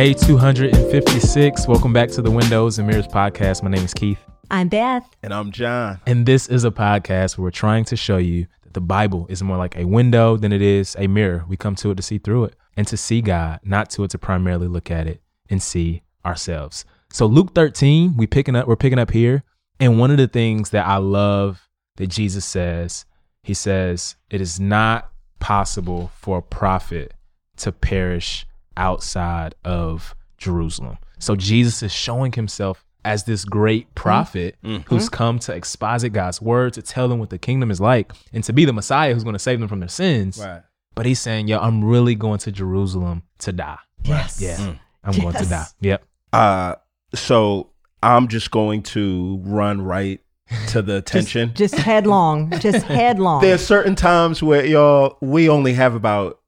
Day 256. Welcome back to the Windows and Mirrors podcast. My name is Keith. I'm Beth. And I'm John. And this is a podcast where we're trying to show you that the Bible is more like a window than it is a mirror. We come to it to see through it and to see God, not to it to primarily look at it and see ourselves. So Luke 13, we picking up, we're picking up here. And one of the things that I love that Jesus says, he says, it is not possible for a prophet to perish outside of Jerusalem. So Jesus is showing himself as this great prophet mm-hmm. who's come to exposit God's word, to tell them what the kingdom is like, and to be the Messiah who's going to save them from their sins. Right. But he's saying, yo, I'm really going to Jerusalem to die. Yes. Yeah. Mm. I'm yes. going to die. Yep. Uh, so I'm just going to run right to the attention. Just, just headlong. just headlong. There are certain times where y'all we only have about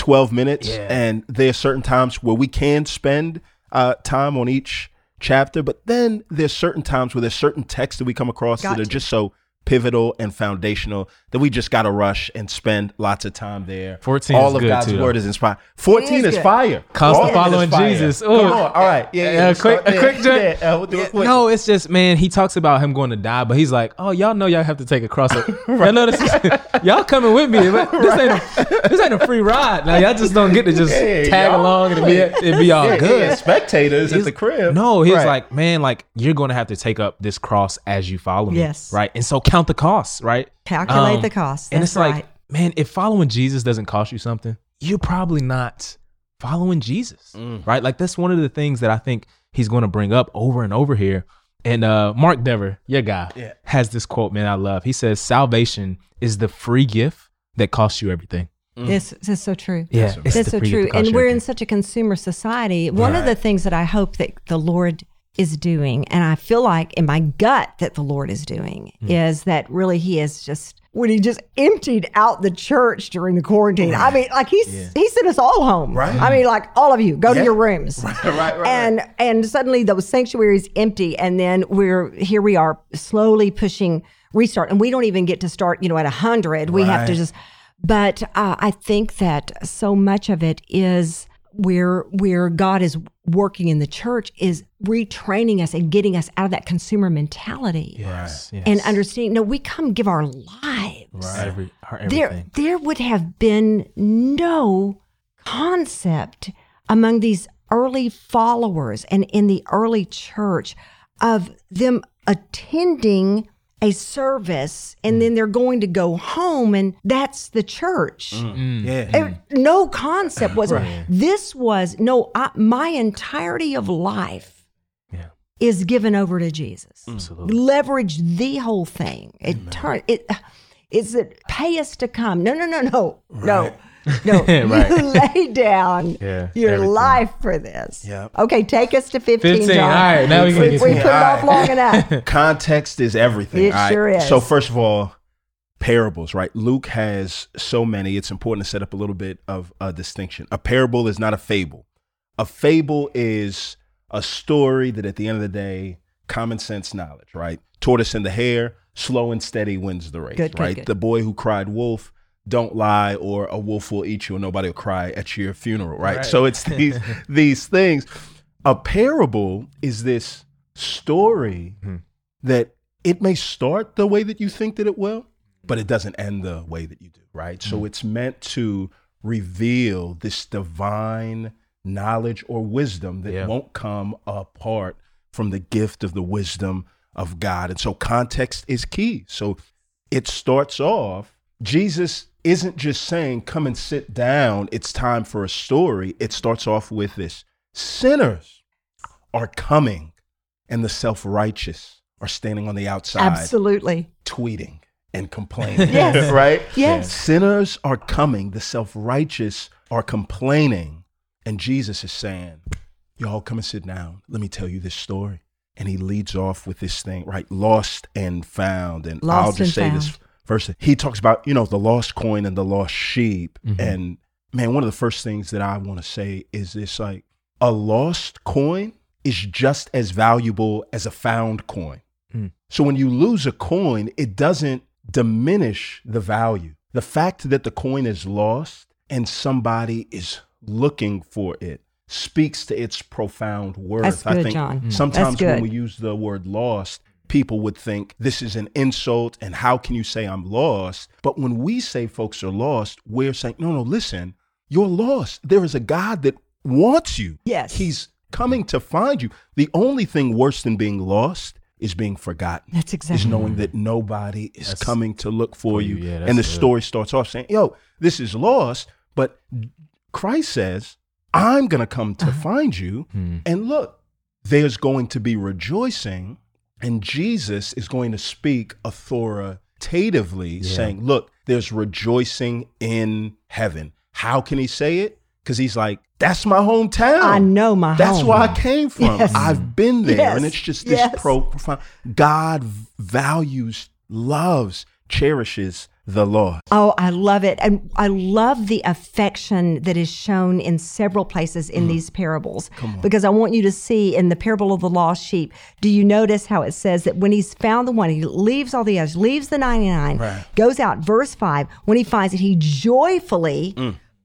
12 minutes yeah. and there are certain times where we can spend uh, time on each chapter, but then there's certain times where there's certain texts that we come across Got that are just so pivotal and foundational that we just got to rush and spend lots of time there. 14 All of good God's too, word is inspired. 14 is, is fire. Constant following Jesus. Ooh. Come on. All right. Yeah, yeah. Uh, quick, a quick yeah, uh, yeah, No, it's just, man, he talks about him going to die, but he's like, oh, y'all know y'all have to take a cross. right. know this, y'all coming with me. But this, ain't a, this ain't a free ride. Now, y'all just don't get to just tag along and it be, it be all good. spectators he's, at the crib. No, he's right. like, man, like, you're going to have to take up this cross as you follow me. Yes. Right. And so count the costs, right? Calculate um, the cost. and it's right. like, man, if following Jesus doesn't cost you something, you're probably not following Jesus, mm. right? Like that's one of the things that I think he's going to bring up over and over here. And uh, Mark Dever, your guy, yeah. has this quote, man, I love. He says, "Salvation is the free gift that costs you everything." Mm. This, this is so true. Yeah, it's so true. And we're in such a consumer society. One right. of the things that I hope that the Lord is doing, and I feel like in my gut that the Lord is doing, mm. is that really He is just when he just emptied out the church during the quarantine. Right. I mean, like he's yeah. he sent us all home. Right. I mean, like all of you, go yeah. to your rooms. Right, right, right. And and suddenly those sanctuaries empty, and then we're here. We are slowly pushing restart, and we don't even get to start. You know, at a hundred, we have to just. But uh, I think that so much of it is where where God is working in the church is retraining us and getting us out of that consumer mentality. Yes, yes. And understanding no, we come give our lives. Right. Every, there there would have been no concept among these early followers and in the early church of them attending a service and mm. then they're going to go home and that's the church. Mm. mm. Yeah. no concept was right. this was no I, my entirety of life yeah. is given over to Jesus. Mm. Absolutely. Leverage the whole thing. It turn it is it pay us to come. No, no, no, no. Right. No. No, right. you lay down yeah, your everything. life for this. Yeah. Okay, take us to 15, 15 John. All right, now we, we, we put it off long enough. Context is everything. It sure is. So first of all, parables, right? Luke has so many. It's important to set up a little bit of a distinction. A parable is not a fable. A fable is a story that at the end of the day, common sense knowledge, right? Tortoise and the hare, slow and steady wins the race, good, right? Good, good. The boy who cried wolf don't lie or a wolf will eat you and nobody will cry at your funeral right, right. so it's these these things a parable is this story hmm. that it may start the way that you think that it will but it doesn't end the way that you do right hmm. so it's meant to reveal this divine knowledge or wisdom that yeah. won't come apart from the gift of the wisdom of God and so context is key so it starts off Jesus isn't just saying, come and sit down, it's time for a story. It starts off with this sinners are coming, and the self righteous are standing on the outside. Absolutely. Tweeting and complaining. yes. right? Yes. Sinners are coming, the self righteous are complaining. And Jesus is saying, Y'all come and sit down. Let me tell you this story. And he leads off with this thing, right? Lost and found. And Lost I'll just say found. this verse. He talks about, you know, the lost coin and the lost sheep. Mm-hmm. And man, one of the first things that I want to say is this like a lost coin is just as valuable as a found coin. Mm. So when you lose a coin, it doesn't diminish the value. The fact that the coin is lost and somebody is looking for it speaks to its profound worth. That's I think John. Mm. sometimes That's when we use the word lost, people would think this is an insult and how can you say I'm lost? But when we say folks are lost, we're saying, no, no, listen, you're lost. There is a God that wants you. Yes. He's coming to find you. The only thing worse than being lost is being forgotten. That's exactly. Is knowing that nobody is That's- coming to look for you. you, yeah, and the good. story starts off saying, yo, this is lost. But Christ says, I'm going to come to Uh-huh. find you. Hmm. And look, there's going to be rejoicing, and Jesus is going to speak authoritatively, Yeah. saying, Look, there's rejoicing in heaven. How can he say it? Because he's like, That's my hometown. I know my That's home. where I came from. Yes. I've been there. Yes. And it's just this Yes. pro- profound. God values, loves, cherishes the lost. Oh, I love it. And I love the affection that is shown in several places in these parables. Because I want you to see in the parable of the lost sheep, do you notice how it says that when he's found the one, he leaves all the others, leaves the 99, Right. goes out, verse 5, when he finds it, he joyfully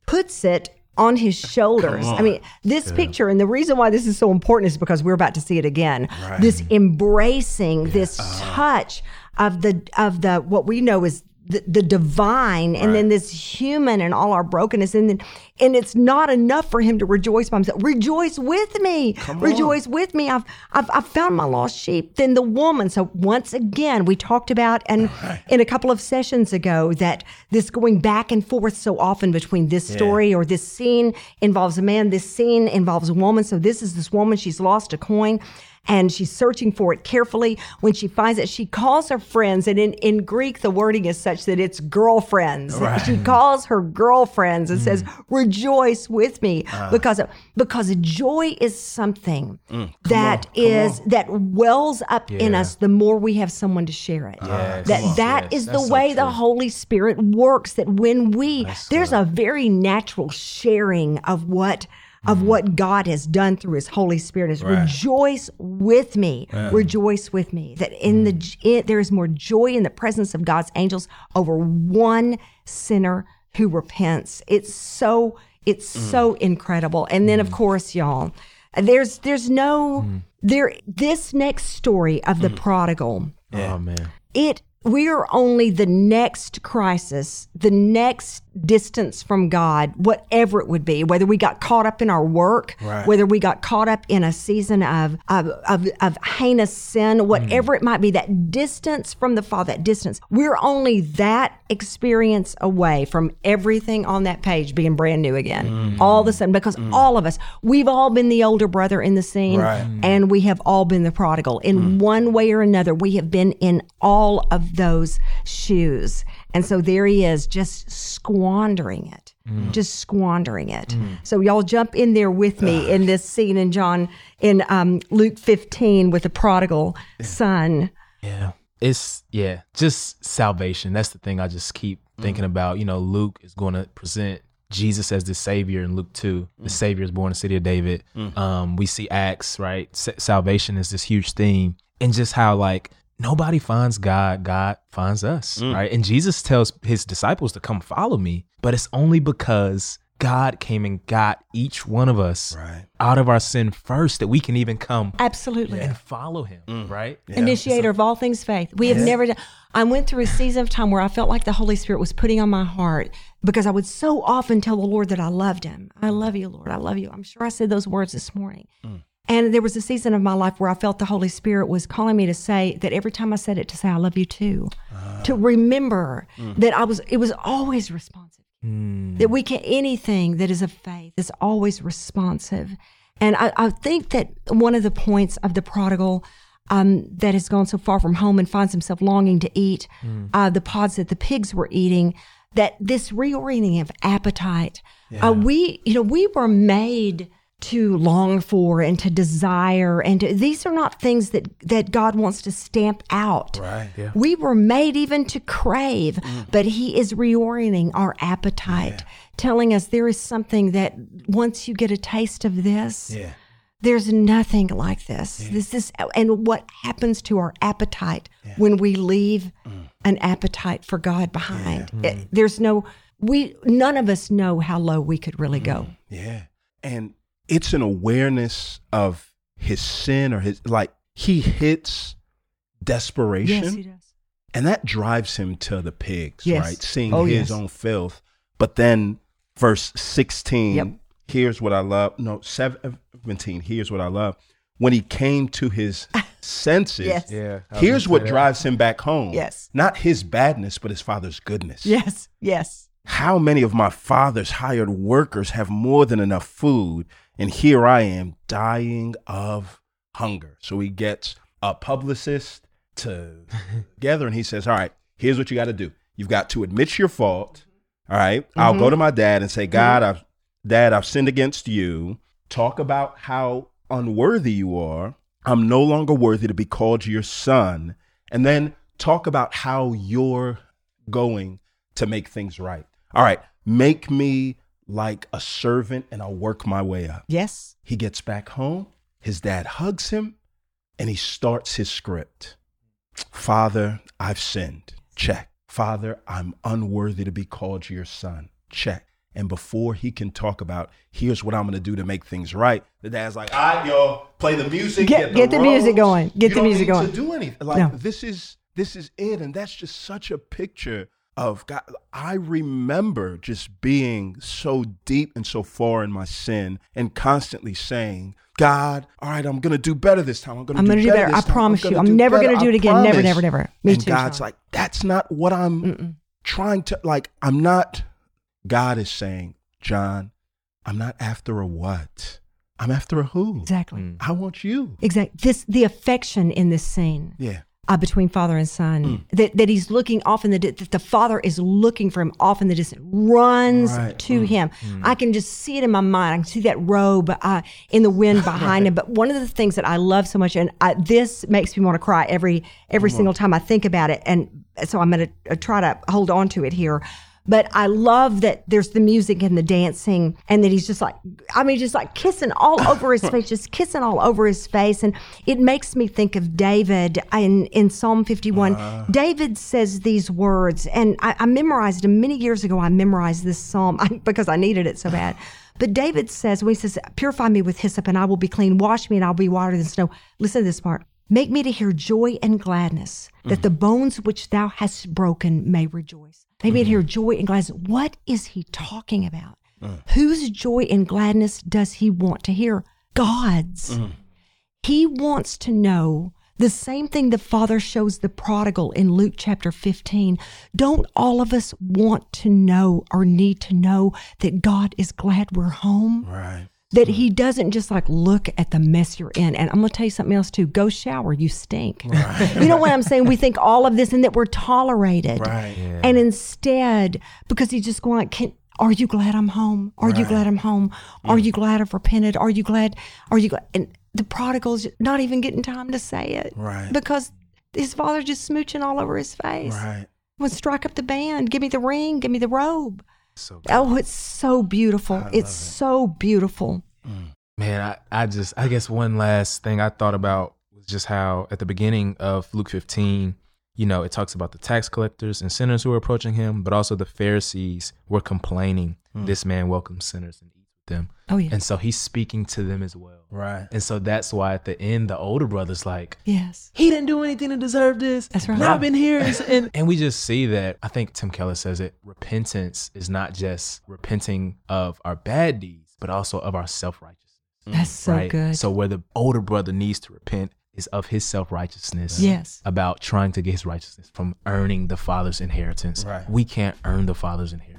puts it on his shoulders. I mean, this picture, and the reason why this is so important is because we're about to see it again. This embracing, this touch of the of the what we know is the, the divine and then this human and all our brokenness and then and it's not enough for him to rejoice by himself. Rejoice with me. Rejoice with me. I've, I've I've found my lost sheep. Then the woman so once again we talked about and in a couple of sessions ago that this going back and forth so often between this story or this scene involves a man this scene involves a woman. So this is this woman. She's lost a coin and she's searching for it carefully. When she finds it, she calls her friends, and in, in Greek, the wording is such that it's girlfriends. She calls her girlfriends and says, "Rejoice with me," because because joy is something that is that wells up in us the more we have someone to share it. Yes. That Come on. that Yes, is the that's so way the. Holy Spirit works. That when we there's a very natural sharing of what of what God has done through His Holy Spirit is rejoice with me, rejoice with me. That in the it, there is more joy in the presence of God's angels over one sinner who repents. It's so it's mm. so incredible. And then of mm. course, y'all, there's there's no mm. there this next story of the prodigal Oh man. it we are only the next crisis, the next distance from God, whatever it would be, whether we got caught up in our work, Right. whether we got caught up in a season of, of, of, of heinous sin, whatever it might be, that distance from the Father, that distance, we're only that experience away from everything on that page being brand new again. Mm. All of a sudden, because mm. all of us, we've all been the older brother in the scene, Right. and we have all been the prodigal. In mm. one way or another, we have been in all of those shoes. And so there he is, just squandering it, mm. just squandering it. Mm. So y'all jump in there with me in this scene in John, in um, Luke 15 with the prodigal son. Yeah. It's yeah, just salvation. That's the thing I just keep mm. thinking about. You know, Luke is going to present Jesus as the savior in Luke 2. The savior is born in the city of David. Um we see Acts, right? S- salvation is this huge theme and just how like nobody finds God, God finds us, mm. right? And Jesus tells his disciples to come follow me, but it's only because God came and got each one of us Right. out of our sin first that we can even come Absolutely. and follow him, mm. right? Initiator of all things faith. We have never done. I went through a season of time where I felt like the Holy Spirit was putting on my heart because I would so often tell the Lord that I loved Him. I love you, Lord. I love you. I'm sure I said those words this morning. Mm. And there was a season of my life where I felt the Holy Spirit was calling me to say that every time I said it, to say, I love you too. To remember that I was, it was always responsive. That we can, anything that is of faith is always responsive. And I, I think that one of the points of the prodigal um, that has gone so far from home and finds himself longing to eat uh, the pods that the pigs were eating, that this reorienting of appetite, uh, we, you know, we were made to long for and to desire and to, these are not things that that God wants to stamp out. Right. Yeah. We were made even to crave, mm. but he is reorienting our appetite, telling us there is something that once you get a taste of this, Yeah. there's nothing like this. This is and what happens to our appetite when we leave mm. an appetite for God behind. It- mm. there's no we none of us know how low we could really go. Yeah. And it's an awareness of his sin or his like he hits desperation. Yes, he does. And that drives him to the pigs, Yes. right? Seeing Oh, his yes. own filth. But then verse 16, Yep. here's what I love. No, 17, here's what I love. When he came to his senses, Yes. Yeah. Here's what drives him back home. Yes. Not his badness, but his father's goodness. Yes, yes. How many of my father's hired workers have more than enough food, and here I am dying of hunger? So he gets a publicist to together, and he says, "All right, here's what you got to do. You've got to admit your fault. All right, I'll mm-hmm. go to my dad and say, God, mm-hmm. I've Dad, I've sinned against you. Talk about how unworthy you are. I'm no longer worthy to be called your son, and then talk about how you're going to make things right. All right, make me like a servant and I'll work my way up. Yes. He gets back home, his dad hugs him, and he starts his script. Father, I've sinned. Check. Father, I'm unworthy to be called your son. Check. And before he can talk about, here's what I'm going to do to make things right, the dad's like, all right, y'all, play the music. Get- get the music going. Get You the don't music need going." To do anything. Like No. this is this is it, and that's just such a picture of God. I remember just being so deep and so far in my sin, and constantly saying, "God, all right, I'm gonna do better this time. I'm gonna I'm do gonna do better. this I time. promise you. gonna I'm never better. gonna do it again. Never, never, never. Me too. and too, God's Sean. like, that's not what I'm Mm-mm. trying to like. I'm not. God is saying, John, I'm not after a what. I'm after a who. Exactly. I want you. Exactly. This the affection in this scene Yeah. Uh, between father and son that that he's looking off in the di- that the father is looking for him off in the distance, runs Right. to him. I can just see it in my mind. I can see that robe uh, in the wind behind him. But one of the things that I love so much, and I, this makes me want to cry every every single time I think about it, and so I'm going to try to hold on to it here. But I love that there's the music and the dancing, and that he's just like, I mean, just like kissing all over his face, just kissing all over his face. And it makes me think of David in, in Psalm 51. Ah. David says these words, and I, I memorized them many years ago. I memorized this psalm because I needed it so bad. But David says, when he says, Purify me with hyssop, and I will be clean. Wash me, and I'll be whiter than snow. Listen to this part. Make me to hear joy and gladness, that mm-hmm. the bones which thou hast broken may rejoice. Make me to hear joy and gladness. What is he talking about? Uh. Whose joy and gladness does he want to hear? God's. Mm-hmm. He wants to know the same thing the Father shows the prodigal in Luke chapter 15. Don't all of us want to know or need to know that God is glad we're home? Right. That he doesn't just like look at the mess you're in. And I'm going to tell you something else too. Go shower, you stink. you know what I'm saying? We think all of this and that we're tolerated. Right. And instead, because he's just going, Can, are you glad I'm home? Are you glad I'm home? Are you glad I've repented? Are you glad? Are you glad? And the prodigal's not even getting time to say it. Right. Because his father's just smooching all over his face. Right. Well, strike up the band. Give me the ring. Give me the robe. So Oh, it's so beautiful. It's so beautiful. Man, I, I just I guess one last thing I thought about was just how at the beginning of Luke 15, you know, it talks about the tax collectors and sinners who were approaching him, but also the Pharisees were complaining hmm. this man welcomes sinners and eats with them. Oh, yeah. And so he's speaking to them as well. Right. And so that's why at the end the older brother's like, Yes. he didn't do anything to deserve this. That's right. I've been here. And, and, and we just see that. I think Tim Keller says it repentance is not just repenting of our bad deeds, but also of our self righteousness. Mm, that's so right? good. So where the older brother needs to repent is of his self righteousness. Yes. About trying to get his righteousness from earning the father's inheritance. Right. We can't earn the father's inheritance.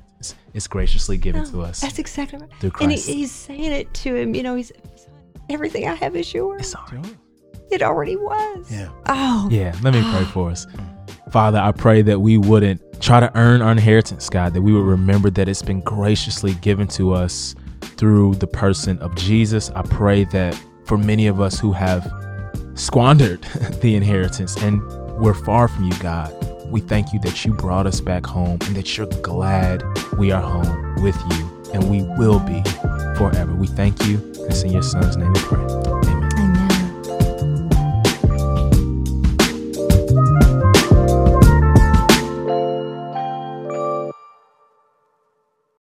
It's graciously given to us. That's exactly right. Through Christ. And he, he's saying it to him. You know, he's everything I have is yours. It's all right. It already was. Yeah. Oh. Yeah, let me pray ah. for us. Father, I pray that we wouldn't try to earn our inheritance, God, that we would remember that it's been graciously given to us through the person of Jesus. I pray that for many of us who have squandered the inheritance and we're far from you, God, we thank you that you brought us back home and that you're glad we are home with you and we will be forever. We thank you. It's in your son's name we pray.